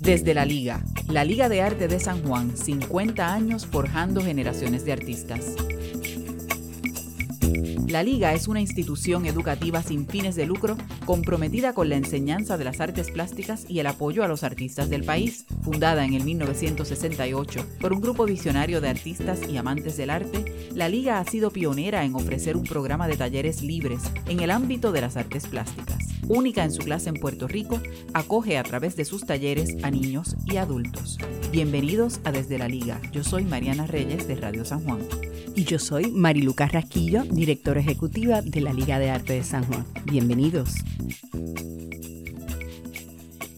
Desde la Liga, la Liga de Arte de San Juan, 50 años forjando generaciones de artistas. La Liga es una institución educativa sin fines de lucro comprometida con la enseñanza de las artes plásticas y el apoyo a los artistas del país. Fundada en el 1968 por un grupo visionario de artistas y amantes del arte, la Liga ha sido pionera en ofrecer un programa de talleres libres en el ámbito de las artes plásticas. Única en su clase en Puerto Rico, acoge a través de sus talleres a niños y adultos. Bienvenidos a Desde la Liga. Yo soy Mariana Reyes de Radio San Juan. Y yo soy Mariluca Rasquillo, directora ejecutiva de la Liga de Arte de San Juan. Bienvenidos.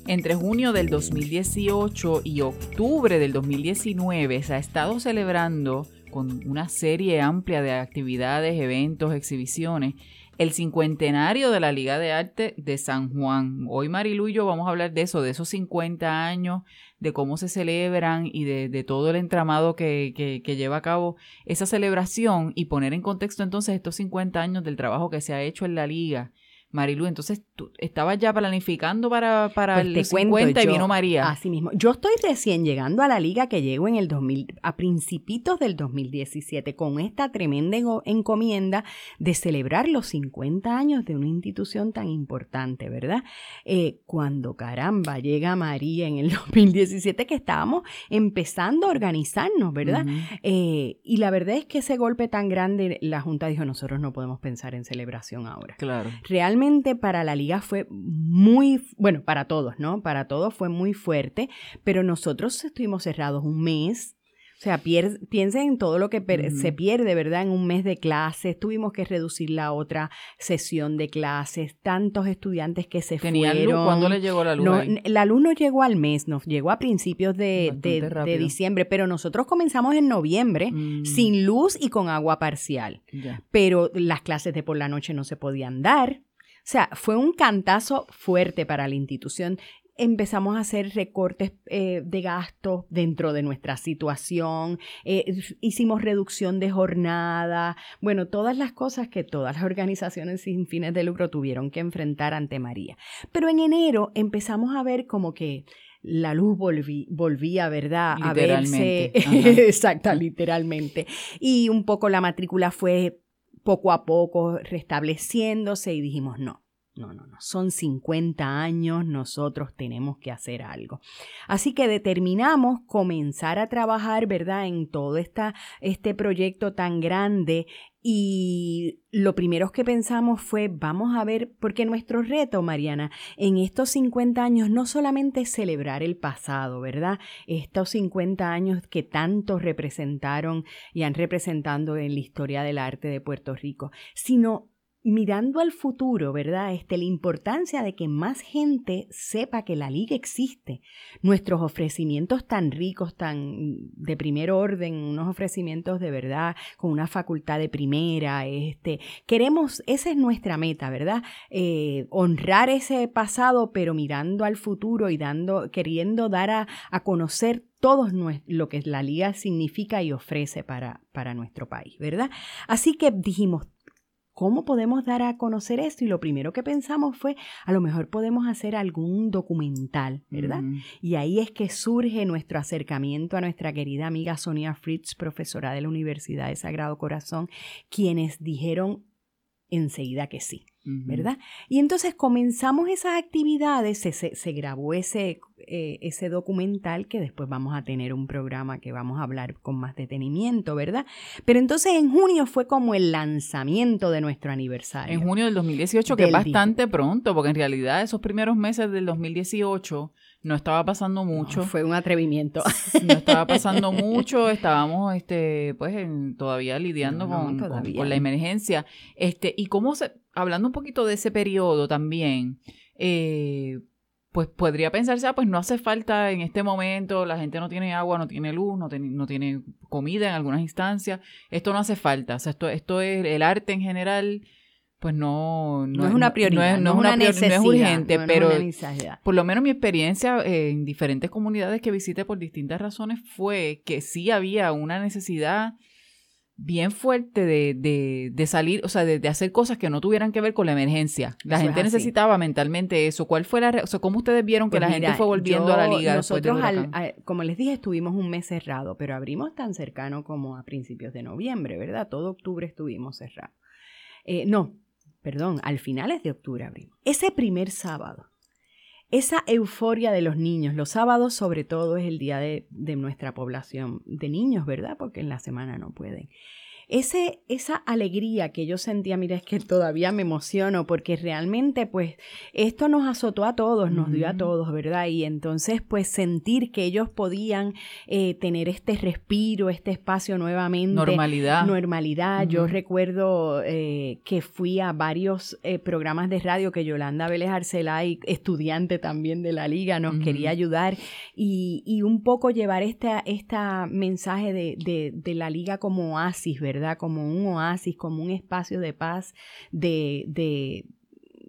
Entre junio del 2018 y octubre del 2019 se ha estado celebrando con una serie amplia de actividades, eventos, exhibiciones el cincuentenario de la Liga de Arte de San Juan. Hoy Marilu y yo vamos a hablar de eso, de esos 50 años, de cómo se celebran y de, todo el entramado que, que, lleva a cabo esa celebración y poner en contexto entonces estos 50 años del trabajo que se ha hecho en la liga Marilu, entonces tú estabas ya planificando para, para pues el 50 y vino María. Así mismo. Yo estoy recién llegando a la liga que llego en el 2000, a principios del 2017 con esta tremenda encomienda de celebrar los 50 años de una institución tan importante, ¿verdad? Eh, cuando caramba llega María en el 2017 que estábamos empezando a organizarnos, ¿verdad? Eh, y la verdad es que ese golpe tan grande, la Junta dijo, nosotros no podemos pensar en celebración ahora. Claro. Realmente para la liga fue muy, bueno, para todos, ¿no? Para todos fue muy fuerte, pero nosotros estuvimos cerrados un mes. O sea, piensen en todo lo que se pierde, ¿verdad? En un mes de clases, tuvimos que reducir la otra sesión de clases, tantos estudiantes que se fueron. Luz? ¿Cuándo le llegó la luz? No, la luz no llegó al mes, nos llegó a principios de, de, diciembre, pero nosotros comenzamos en noviembre mm. sin luz y con agua parcial. Pero las clases de por la noche no se podían dar. O sea, fue un cantazo fuerte para la institución. Empezamos a hacer recortes eh, de gastos dentro de nuestra situación, eh, hicimos reducción de jornada, bueno, todas las cosas que todas las organizaciones sin fines de lucro tuvieron que enfrentar ante María. Pero en enero empezamos a ver como que la luz volvía, ¿verdad? A verse. Exacta, literalmente. Y un poco la matrícula fue poco a poco restableciéndose y dijimos, no, no, no, no, son 50 años, nosotros tenemos que hacer algo. Así que determinamos comenzar a trabajar, ¿verdad?, en todo esta, este proyecto tan grande y lo primero que pensamos fue, vamos a ver, porque nuestro reto, Mariana, en estos 50 años no solamente es celebrar el pasado, ¿verdad? Estos 50 años que tanto representaron y han representado en la historia del arte de Puerto Rico, sino mirando al futuro, ¿verdad? Este, la importancia de que más gente sepa que la liga existe. Nuestros ofrecimientos tan ricos, tan de primer orden, unos ofrecimientos de verdad, con una facultad de primera, este, queremos, esa es nuestra meta, ¿verdad? Eh, honrar ese pasado, pero mirando al futuro y dando, queriendo dar a, a conocer todo lo que la liga significa y ofrece para, para nuestro país, ¿verdad? Así que dijimos, ¿Cómo podemos dar a conocer esto? Y lo primero que pensamos fue, a lo mejor podemos hacer algún documental, ¿verdad? Y ahí es que surge nuestro acercamiento a nuestra querida amiga Sonia Fritz, profesora de la Universidad de Sagrado Corazón, quienes dijeron enseguida que sí. ¿Verdad? Y entonces comenzamos esas actividades, se, se, grabó ese, eh, ese documental que después vamos a tener un programa que vamos a hablar con más detenimiento, ¿verdad? Pero entonces en junio fue como el lanzamiento de nuestro aniversario. En junio del 2018, que es bastante pronto, porque en realidad esos primeros meses del 2018 no estaba pasando mucho. fue un atrevimiento. No estaba pasando mucho, estábamos este, pues todavía lidiando con, con, la emergencia. Este, y cómo se, hablando un poquito de ese periodo también, eh, pues podría pensarse, ah, pues no hace falta en este momento, la gente no tiene agua, no tiene luz, no, no tiene comida en algunas instancias, esto no hace falta, o sea, esto, esto es el arte en general, pues no, no, es una prioridad, no es, una, necesidad, no es urgente, pero por lo menos mi experiencia en diferentes comunidades que visité por distintas razones fue que sí había una necesidad bien fuerte de, de, salir, o sea, de, hacer cosas que no tuvieran que ver con la emergencia. La gente necesitaba mentalmente eso. ¿Cuál fue la, o sea, cómo ustedes vieron que pues la gente fue volviendo a la liga? Nosotros, como les dije, estuvimos un mes cerrado, pero abrimos tan cercano como a principios de noviembre, ¿verdad? Todo octubre estuvimos cerrados. Eh, no, perdón, al finales de octubre abrimos. Ese primer sábado, esa euforia de los niños, los sábados sobre todo es el día de, de, nuestra población de niños, ¿verdad? Porque en la semana no pueden. Ese, esa alegría que yo sentía, mira, es que todavía me emociono porque realmente pues esto nos azotó a todos, nos dio a todos, ¿verdad? Y entonces pues sentir que ellos podían eh, tener este respiro, este espacio nuevamente. Normalidad. Normalidad. Yo recuerdo eh, que fui a varios eh, programas de radio que Yolanda Vélez Arcelay, estudiante también de la liga, nos quería ayudar y, y, un poco llevar este esta mensaje de, de, de la liga como oasis, ¿verdad? Como un oasis, como un espacio de paz, de, de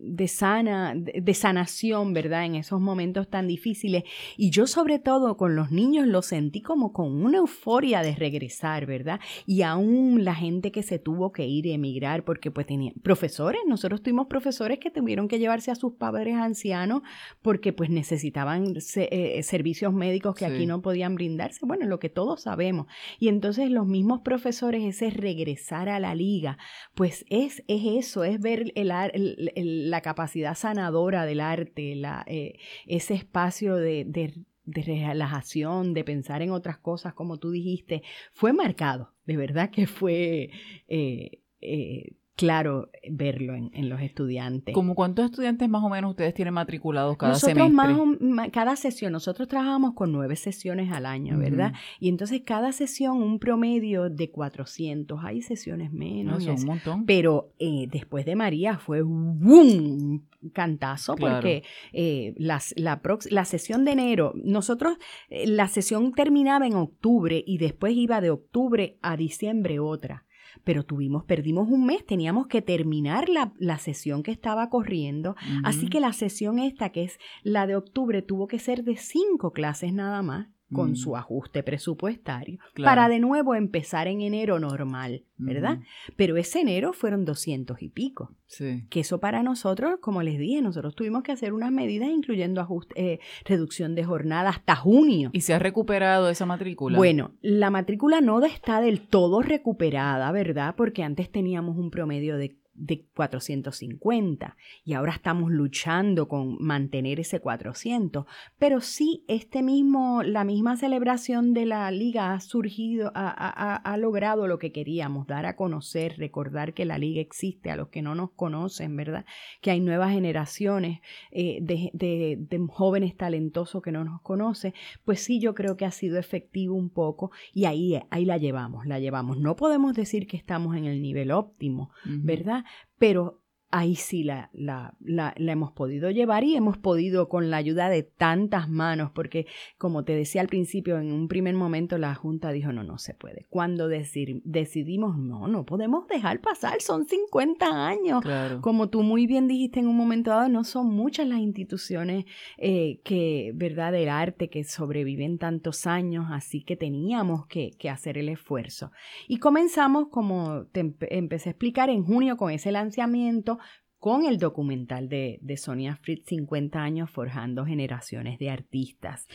de sana, de, sanación, ¿verdad? En esos momentos tan difíciles. Y yo sobre todo con los niños lo sentí como con una euforia de regresar, ¿verdad? Y aún la gente que se tuvo que ir y emigrar porque pues tenían profesores, nosotros tuvimos profesores que tuvieron que llevarse a sus padres ancianos porque pues necesitaban eh, servicios médicos que aquí no podían brindarse. Bueno, lo que todos sabemos. Y entonces los mismos profesores, ese regresar a la liga, pues es, es eso, es ver el, el, el la capacidad sanadora del arte, la, eh, ese espacio de, de, relajación, de pensar en otras cosas, como tú dijiste, fue marcado, de verdad que fue eh, eh, claro verlo en, los estudiantes. ¿Cómo cuántos estudiantes más o menos ustedes tienen matriculados cada nosotros Más, cada sesión, nosotros trabajamos con nueve sesiones al año, ¿verdad? Y entonces cada sesión un promedio de 400, hay sesiones menos. un montón. Pero eh, después de María fue un cantazo porque eh, la, la sesión de enero, nosotros, eh, la sesión terminaba en octubre y después iba de octubre a diciembre otra pero tuvimos, perdimos un mes, teníamos que terminar la, la sesión que estaba corriendo, así que la sesión esta, que es la de octubre, tuvo que ser de cinco clases nada más con mm. su ajuste presupuestario para de nuevo empezar en enero normal, ¿verdad? Pero ese enero fueron doscientos y pico. Sí. Que eso para nosotros, como les dije, nosotros tuvimos que hacer unas medidas incluyendo ajuste, eh, reducción de jornada hasta junio. ¿Y se ha recuperado esa matrícula? Bueno, la matrícula no está del todo recuperada, ¿verdad? Porque antes teníamos un promedio de de 450 y ahora estamos luchando con mantener ese 400, pero sí este mismo, la misma celebración de la liga ha surgido, ha, logrado lo que queríamos, dar a conocer, recordar que la liga existe a los que no nos conocen, ¿verdad? Que hay nuevas generaciones eh, de, de, jóvenes talentosos que no nos conocen, pues sí yo creo que ha sido efectivo un poco y ahí, ahí la llevamos, la llevamos. No podemos decir que estamos en el nivel óptimo, ¿verdad? Pero ahí sí la, la, la, hemos podido llevar y hemos podido con la ayuda de tantas manos, porque como te decía al principio, en un primer momento la Junta dijo, no, no se puede. Cuando decidimos, no, no podemos dejar pasar, son 50 años. Como tú muy bien dijiste en un momento dado, no son muchas las instituciones eh, que, ¿verdad?, del arte que sobreviven tantos años, así que teníamos que, que hacer el esfuerzo. Y comenzamos, como te empecé a explicar, en junio con ese lanzamiento con el documental de, Sonia Fritz, 50 años forjando generaciones de artistas.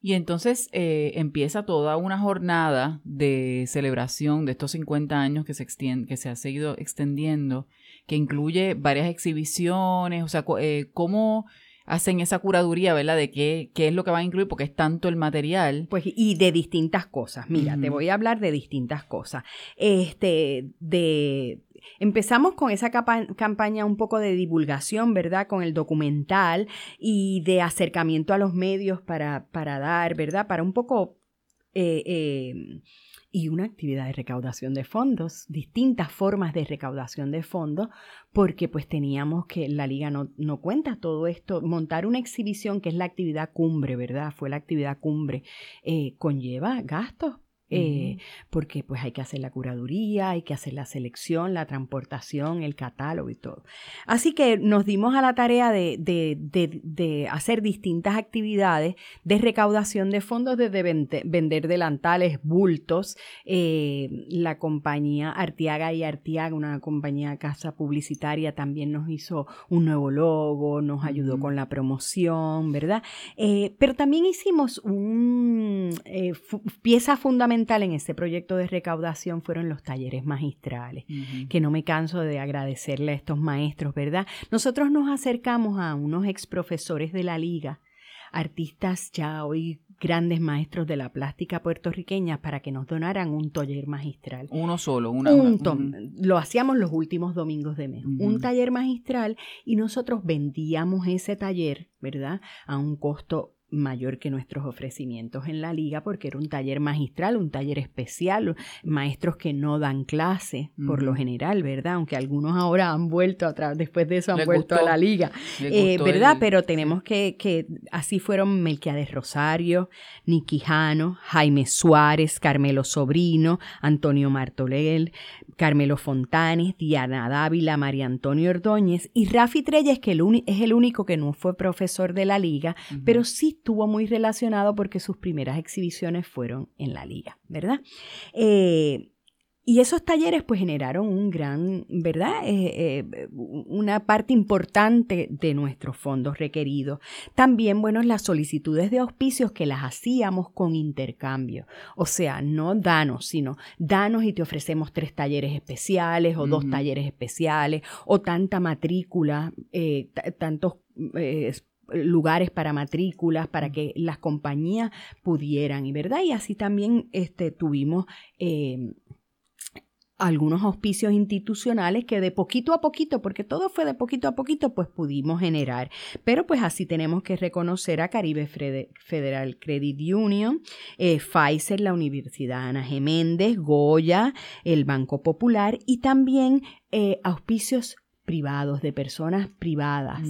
Y entonces eh, empieza toda una jornada de celebración de estos 50 años que se, extiende, que se ha seguido extendiendo, que incluye varias exhibiciones, o sea, eh, cómo hacen esa curaduría, ¿verdad? De qué, qué es lo que van a incluir, porque es tanto el material. Pues, y de distintas cosas. Mira, te voy a hablar de distintas cosas. Este, de Empezamos con esa campaña un poco de divulgación, ¿verdad? Con el documental y de acercamiento a los medios para, para dar, ¿verdad? Para un poco... Eh, eh, y una actividad de recaudación de fondos, distintas formas de recaudación de fondos, porque pues teníamos que, la liga no, no, cuenta todo esto, montar una exhibición que es la actividad cumbre, ¿verdad? Fue la actividad cumbre, eh, conlleva gastos eh, porque pues hay que hacer la curaduría, hay que hacer la selección, la transportación, el catálogo y todo. Así que nos dimos a la tarea de, de, hacer distintas actividades de recaudación de fondos, desde vender delantales, bultos, eh, la compañía Artiaga y Artiaga, una compañía casa publicitaria, también nos hizo un nuevo logo, nos ayudó con la promoción, ¿verdad? Eh, pero también hicimos una pieza fundamental en este proyecto de recaudación fueron los talleres magistrales, que no me canso de agradecerle a estos maestros, ¿verdad? Nosotros nos acercamos a unos ex profesores de la liga, artistas ya hoy grandes maestros de la plástica puertorriqueña para que nos donaran un taller magistral. Uno solo, una, Lo hacíamos los últimos domingos de mes. Un taller magistral y nosotros vendíamos ese taller, ¿verdad? A un costo mayor que nuestros ofrecimientos en la liga porque era un taller magistral, un taller especial, maestros que no dan clase por lo general, ¿verdad? Aunque algunos ahora han vuelto atrás, después de eso han vuelto a la liga, eh, ¿verdad? Pero tenemos que, que así fueron Melquiades Rosario, Niquijano, Jaime Suárez, Carmelo Sobrino, Antonio Martolel, Carmelo Fontanes, Diana Dávila, María Antonio Ordóñez y Rafi Treyes, que es el único que no fue profesor de la liga, pero sí estuvo muy relacionado porque sus primeras exhibiciones fueron en la liga, ¿verdad? Eh, y esos talleres pues generaron un gran, ¿verdad? Eh, eh, una parte importante de nuestros fondos requeridos. También, bueno, las solicitudes de auspicios que las hacíamos con intercambio. O sea, no danos, sino danos y te ofrecemos tres talleres especiales o dos talleres especiales o tanta matrícula, tantos lugares para matrículas, para que las compañías pudieran, y verdad, y así también este, tuvimos eh, algunos auspicios institucionales que de poquito a poquito, porque todo fue de poquito a poquito, pues pudimos generar. Pero pues así tenemos que reconocer a Caribe Federal Credit Union, eh, Pfizer, la Universidad Ana Geméndez, Goya, el Banco Popular y también eh, auspicios privados, de personas privadas,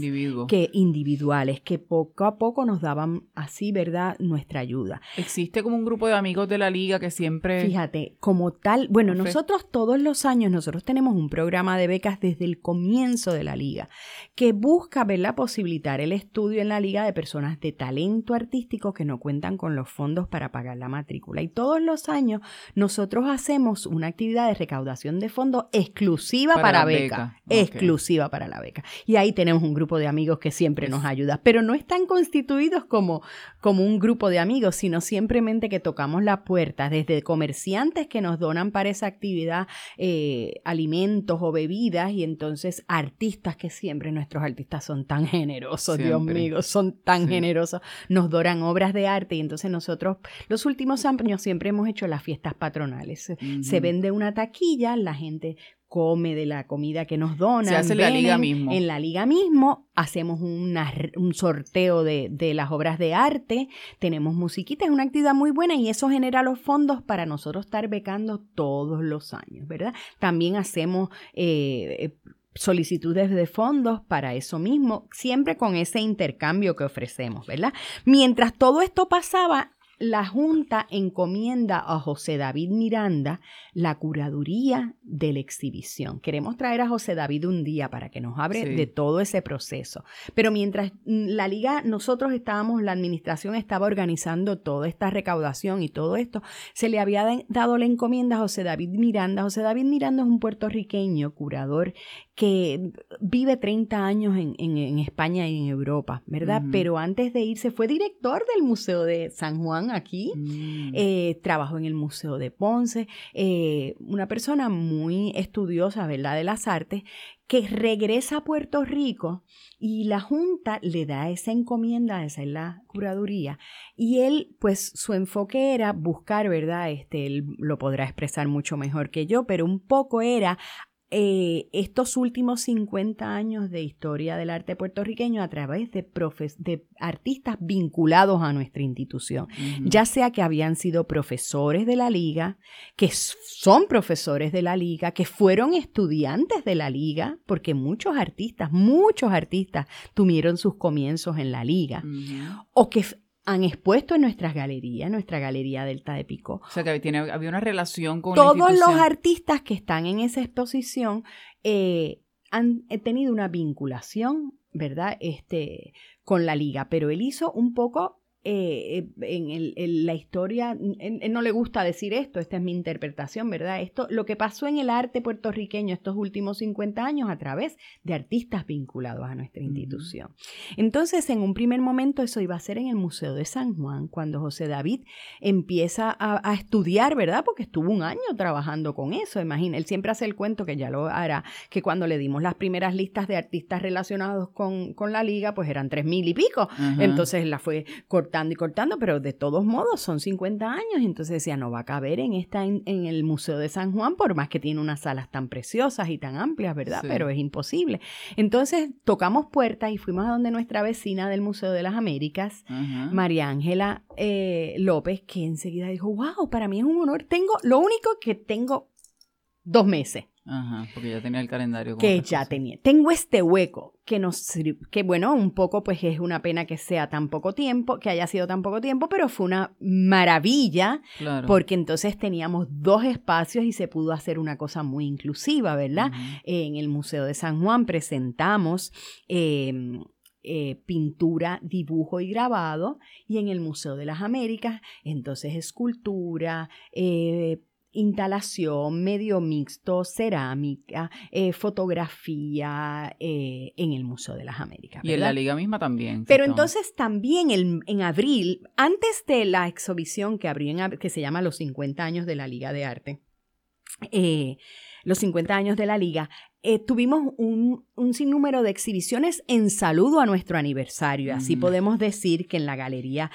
que individuales, que poco a poco nos daban así, ¿verdad?, nuestra ayuda. Existe como un grupo de amigos de la liga que siempre... Fíjate, como tal, bueno, nosotros todos los años, nosotros tenemos un programa de becas desde el comienzo de la liga, que busca, ¿verdad?, posibilitar el estudio en la liga de personas de talento artístico que no cuentan con los fondos para pagar la matrícula. Y todos los años nosotros hacemos una actividad de recaudación de fondos exclusiva para, beca exclusiva para la beca. Y ahí tenemos un grupo de amigos que siempre nos ayuda, pero no están constituidos como, como un grupo de amigos, sino simplemente que tocamos la puerta desde comerciantes que nos donan para esa actividad eh, alimentos o bebidas y entonces artistas que siempre nuestros artistas son tan generosos, Dios mío, son tan generosos, nos donan obras de arte y entonces nosotros los últimos años siempre hemos hecho las fiestas patronales. Se vende una taquilla, la gente come de la comida que nos donan. Se hace en la liga mismo. En la liga mismo hacemos un sorteo de, de, las obras de arte, tenemos musiquita, es una actividad muy buena y eso genera los fondos para nosotros estar becando todos los años, ¿verdad? También hacemos... Eh, solicitudes de fondos para eso mismo, siempre con ese intercambio que ofrecemos, ¿verdad? Mientras todo esto pasaba, la Junta encomienda a José David Miranda la curaduría de la exhibición. Queremos traer a José David un día para que nos hable de todo ese proceso. Pero mientras mm, la liga, nosotros estábamos, la administración estaba organizando toda esta recaudación y todo esto, se le había dado la encomienda a José David Miranda. José David Miranda es un puertorriqueño curador que vive 30 años en, España y en Europa, ¿verdad? Pero antes de irse fue director del Museo de San Juan aquí, mm. eh, trabajó en el Museo de Ponce, eh, una persona muy estudiosa, ¿verdad?, de las artes, que regresa a Puerto Rico y la Junta le da esa encomienda, esa es la curaduría, y él, pues su enfoque era buscar, ¿verdad? Este, él lo podrá expresar mucho mejor que yo, pero un poco era eh, estos últimos 50 años de historia del arte puertorriqueño a través de, de artistas vinculados a nuestra institución, ya sea que habían sido profesores de la liga, que son profesores de la liga, que fueron estudiantes de la liga, porque muchos artistas, muchos artistas tuvieron sus comienzos en la liga, o que han expuesto en nuestras galerías, nuestra galería Delta de Pico. O sea, que tiene, había una relación con Todos los artistas que están en esa exposición eh, han tenido una vinculación, ¿verdad? Este, con la liga, pero él hizo un poco eh, en, la historia, no le gusta decir esto, esta es mi interpretación, ¿verdad? Esto, lo que pasó en el arte puertorriqueño estos últimos 50 años a través de artistas vinculados a nuestra institución. Entonces, en un primer momento eso iba a ser en el Museo de San Juan, cuando José David empieza a, estudiar, ¿verdad? Porque estuvo un año trabajando con eso, imagina, él siempre hace el cuento que ya lo hará, que cuando le dimos las primeras listas de artistas relacionados con, la liga, pues eran tres mil y pico, entonces la fue cortando y cortando, pero de todos modos son 50 años. Y entonces decía, no va a caber en, esta, en, el Museo de San Juan, por más que tiene unas salas tan preciosas y tan amplias, ¿verdad? Pero es imposible. Entonces tocamos puertas y fuimos a donde nuestra vecina del Museo de las Américas, María Ángela eh, López, que enseguida dijo, wow, para mí es un honor. Tengo, lo único que tengo dos meses. Ajá, porque ya tenía el calendario. Que ya tenía. Tengo este hueco que nos que bueno, un poco pues es una pena que sea tan poco tiempo, que haya sido tan poco tiempo, pero fue una maravilla porque entonces teníamos dos espacios y se pudo hacer una cosa muy inclusiva, ¿verdad? En el Museo de San Juan presentamos em, eh, pintura, dibujo y grabado, y en el Museo de las Américas, entonces escultura, eh, instalación, medio mixto, cerámica, eh, fotografía eh, en el Museo de las Américas. Y en la liga misma también. Pero entonces también en abril, antes de la exhibición que abrió en, que se llama Los 50 años de la Liga de Arte, eh, los 50 años de la liga, tuvimos un, un, sinnúmero de exhibiciones en saludo a nuestro aniversario. Así mm. podemos decir que en la galería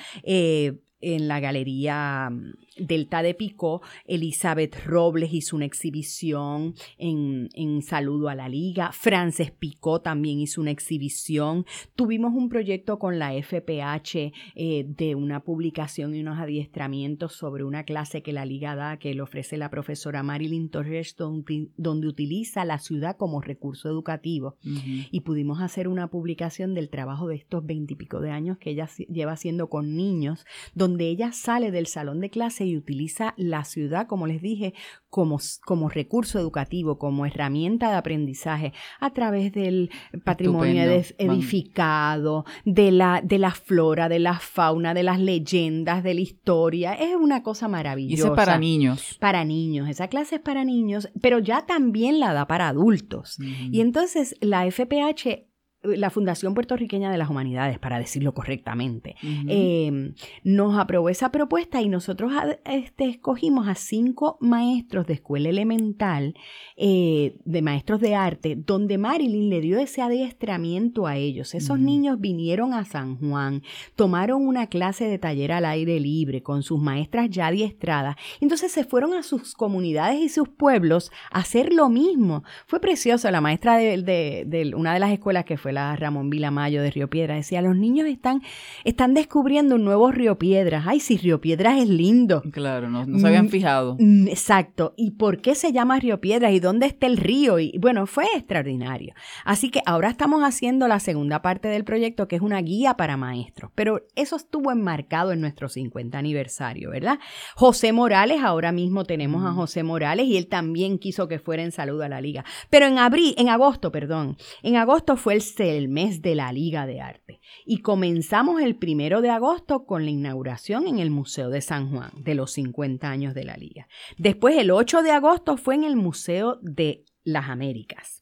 en la Galería mm, Delta de Pico, Elizabeth Robles hizo una exhibición en, en, saludo a la liga, Frances Picó también hizo una exhibición, tuvimos un proyecto con la FPH eh, de una publicación y unos adiestramientos sobre una clase que la liga da, que le ofrece la profesora Marilyn Torres, donde, donde utiliza la ciudad como recurso educativo. Y pudimos hacer una publicación del trabajo de estos veintipico de años que ella lleva haciendo con niños, donde donde ella sale del salón de clase y utiliza la ciudad, como les dije, como, como recurso educativo, como herramienta de aprendizaje a través del patrimonio edificado, de la, de la flora, de la fauna, de las leyendas, de la historia. Es una cosa maravillosa. Y es para niños. Para niños. Esa clase es para niños, pero ya también la da para adultos. Y entonces la FPH la Fundación Puertorriqueña de las Humanidades, para decirlo correctamente, em, nos aprobó esa propuesta y nosotros este, escogimos a cinco maestros de escuela elemental, eh, de maestros de arte, donde Marilyn le dio ese adiestramiento a ellos. Esos niños vinieron a San Juan, tomaron una clase de taller al aire libre con sus maestras ya adiestradas, entonces se fueron a sus comunidades y sus pueblos a hacer lo mismo. Fue precioso, la maestra de una de las escuelas que fue la Ramón Vilamayo de Río Piedras, decía, los niños están, están descubriendo un nuevo Río Piedras. Ay, si Río Piedras es lindo. Claro, no, se habían mm, fijado. Mm, exacto. ¿Y por qué se llama Río Piedras? ¿Y dónde está el río? Y bueno, fue extraordinario. Así que ahora estamos haciendo la segunda parte del proyecto, que es una guía para maestros. Pero eso estuvo enmarcado en nuestro 50 aniversario, ¿verdad? José Morales, ahora mismo tenemos a José Morales y él también quiso que fuera en saludo a la liga. Pero en abril, en agosto, perdón, en agosto fue el el mes de la Liga de Arte. Y comenzamos el primero de agosto con la inauguración en el Museo de San Juan de los 50 años de la Liga. Después, el 8 de agosto fue en el Museo de las Américas.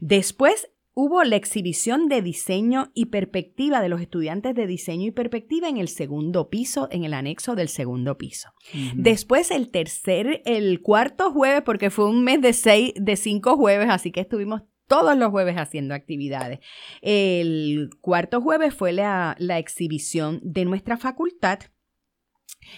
Después, hubo la exhibición de diseño y perspectiva de los estudiantes de diseño y perspectiva en el segundo piso, en el anexo del segundo piso. Después el tercer, el cuarto jueves, porque fue un mes de seis, de cinco jueves, así que estuvimos todos los jueves haciendo actividades. El cuarto jueves fue la, exhibición de nuestra facultad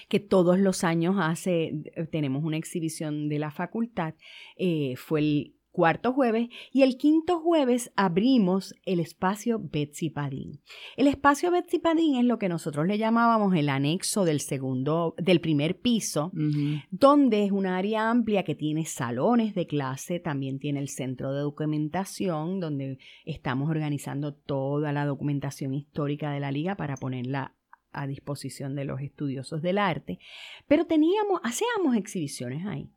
que todos los años hace, tenemos una exhibición de la facultad, eh, fue el cuarto jueves y el quinto jueves abrimos el espacio Betsy Padín. El espacio Betsy Padín es lo que nosotros le llamábamos el anexo del segundo, del primer piso, donde es un área amplia que tiene salones de clase, también tiene el centro de documentación, donde estamos organizando toda la documentación histórica de la liga para ponerla a disposición de los estudiosos del arte, pero teníamos, hacíamos exhibiciones ahí.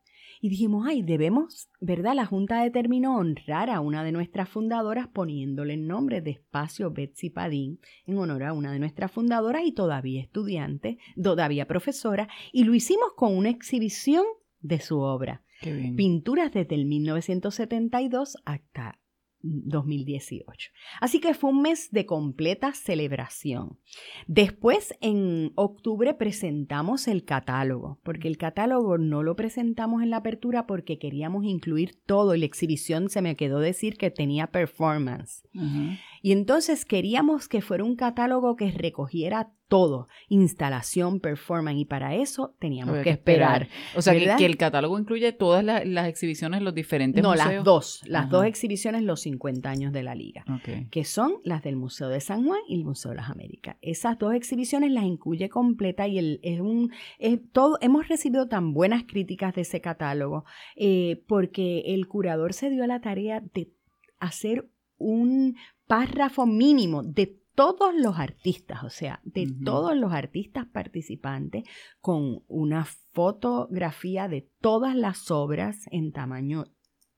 Y dijimos, ay, debemos, ¿verdad? La Junta determinó honrar a una de nuestras fundadoras poniéndole el nombre de Espacio Betsy Padín en honor a una de nuestras fundadoras y todavía estudiante, todavía profesora, y lo hicimos con una exhibición de su obra. Pinturas desde el 1972 hasta 2018. Así que fue un mes de completa celebración. Después, en octubre, presentamos el catálogo, porque el catálogo no lo presentamos en la apertura porque queríamos incluir todo la exhibición se me quedó decir que tenía performance. Y entonces queríamos que fuera un catálogo que recogiera todo, instalación, performance, y para eso teníamos que esperar. O sea, que, el catálogo incluye todas las, exhibiciones, los diferentes no, las dos, las dos exhibiciones, los 50 años de la liga, que son las del Museo de San Juan y el Museo de las Américas. Esas dos exhibiciones las incluye completa y el, es un, es todo, hemos recibido tan buenas críticas de ese catálogo eh, porque el curador se dio a la tarea de hacer un párrafo mínimo de todos los artistas, o sea, de todos los artistas participantes, con una fotografía de todas las obras en tamaño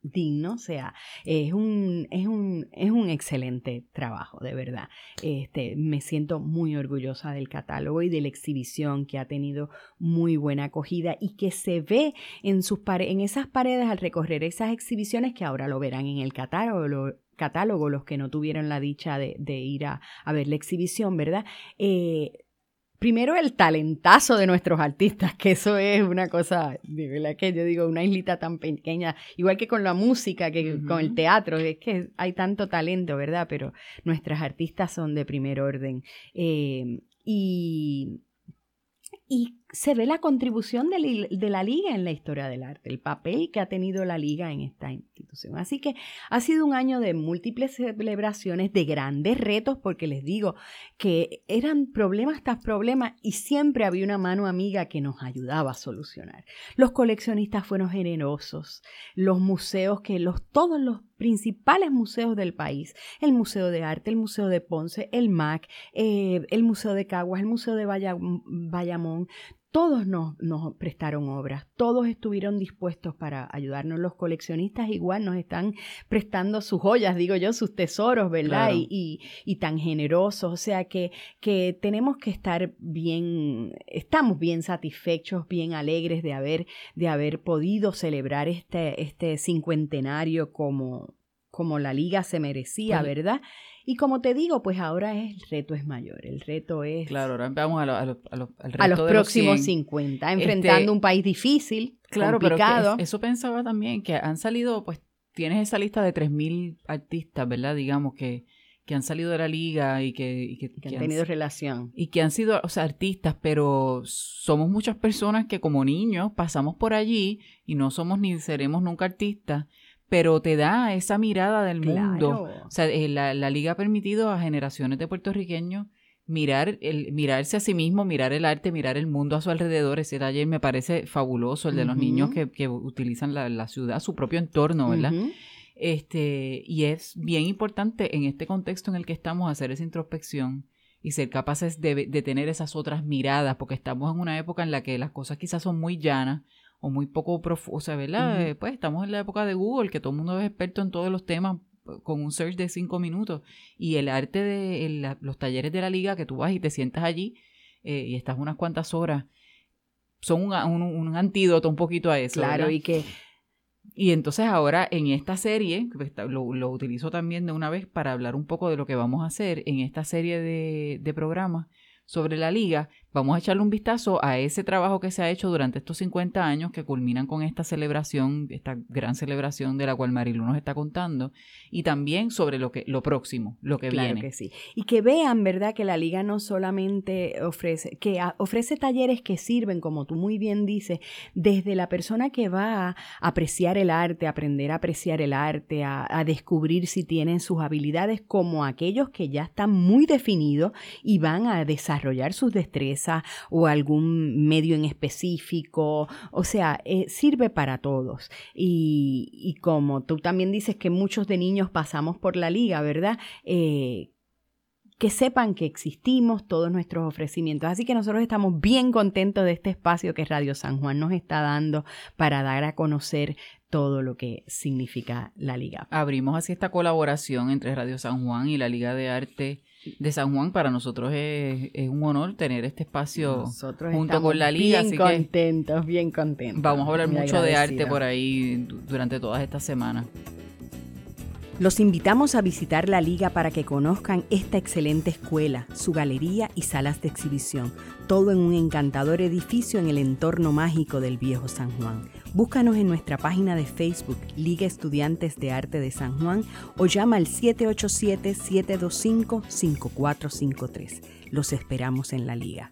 digno, o sea, es un, es un, es un excelente trabajo, de verdad. Este, me siento muy orgullosa del catálogo y de la exhibición que ha tenido muy buena acogida y que se ve en, sus en esas paredes al recorrer esas exhibiciones que ahora lo verán en el catálogo, catálogo, los que no tuvieron la dicha de, ir a, ver la exhibición, ¿verdad? Eh, primero el talentazo de nuestros artistas, que eso es una cosa, de verdad que yo digo, una islita tan pequeña, igual que con la música, que con el teatro, es que hay tanto talento, ¿verdad? Pero nuestras artistas son de primer orden. Eh, y, y se ve la contribución de la, liga en la historia del arte, el papel que ha tenido la liga en esta institución. Así que ha sido un año de múltiples celebraciones, de grandes retos, porque les digo que eran problemas tras problemas y siempre había una mano amiga que nos ayudaba a solucionar. Los coleccionistas fueron generosos, los museos que los, todos los principales museos del país, el Museo de Arte, el Museo de Ponce, el MAC, eh, el Museo de Caguas, el Museo de Bayamón, todos nos, prestaron obras, todos estuvieron dispuestos para ayudarnos. Los coleccionistas igual nos están prestando sus joyas, digo yo, sus tesoros, ¿verdad? Y, tan generosos. O sea que, que tenemos que estar bien, estamos bien satisfechos, bien alegres de haber, de haber podido celebrar este, este cincuentenario como, como la liga se merecía, pues ¿verdad? Y como te digo, pues ahora el reto es mayor. El reto es. Claro, ahora vamos a, a, a los próximos 50, enfrentando este, un país difícil, claro, complicado. Pero eso pensaba también, que han salido, pues tienes esa lista de 3.000 artistas, ¿verdad? Digamos que, que han salido de la liga y que, que, han tenido relación. Y que han sido, o sea, artistas, pero somos muchas personas que como niños pasamos por allí y no somos ni seremos nunca artistas pero te da esa mirada del mundo. O sea, eh, la, liga ha permitido a generaciones de puertorriqueños mirar el, mirarse a sí mismo, mirar el arte, mirar el mundo a su alrededor. Ese taller me parece fabuloso, el de los niños que, que utilizan la, la, ciudad, su propio entorno, ¿verdad? Este, y es bien importante en este contexto en el que estamos hacer esa introspección y ser capaces de, de tener esas otras miradas, porque estamos en una época en la que las cosas quizás son muy llanas, o muy poco profundo, o sea, ¿verdad? Eh, pues estamos en la época de Google, que todo el mundo es experto en todos los temas pues, con un search de cinco minutos. Y el arte de los talleres de la liga, que tú vas y te sientas allí eh, y estás unas cuantas horas, son un, antídoto un poquito a eso. Claro, y que... Y entonces ahora en esta serie, lo, lo, utilizo también de una vez para hablar un poco de lo que vamos a hacer en esta serie de, de programas sobre la liga, Vamos a echarle un vistazo a ese trabajo que se ha hecho durante estos 50 años que culminan con esta celebración, esta gran celebración de la cual Marilu nos está contando, y también sobre lo que lo próximo, lo que claro viene. que sí. Y que vean, ¿verdad?, que la liga no solamente ofrece, que ofrece talleres que sirven, como tú muy bien dices, desde la persona que va a apreciar el arte, aprender a apreciar el arte, a, a descubrir si tienen sus habilidades, como aquellos que ya están muy definidos y van a desarrollar sus destrezas o algún medio en específico. O sea, eh, sirve para todos. Y, como tú también dices que muchos de niños pasamos por la liga, ¿verdad? Eh, que sepan que existimos todos nuestros ofrecimientos. Así que nosotros estamos bien contentos de este espacio que Radio San Juan nos está dando para dar a conocer todo lo que significa la Liga. Abrimos así esta colaboración entre Radio San Juan y la Liga de Arte de San Juan. Para nosotros es, un honor tener este espacio junto con la liga. Bien contentos, bien contentos. Vamos a hablar mucho de arte por ahí durante todas estas semanas. Los invitamos a visitar la liga para que conozcan esta excelente escuela, su galería y salas de exhibición, todo en un encantador edificio en el entorno mágico del viejo San Juan. Búscanos en nuestra página de Facebook, Liga Estudiantes de Arte de San Juan, o llama al 787-725-5453. Los esperamos en la liga.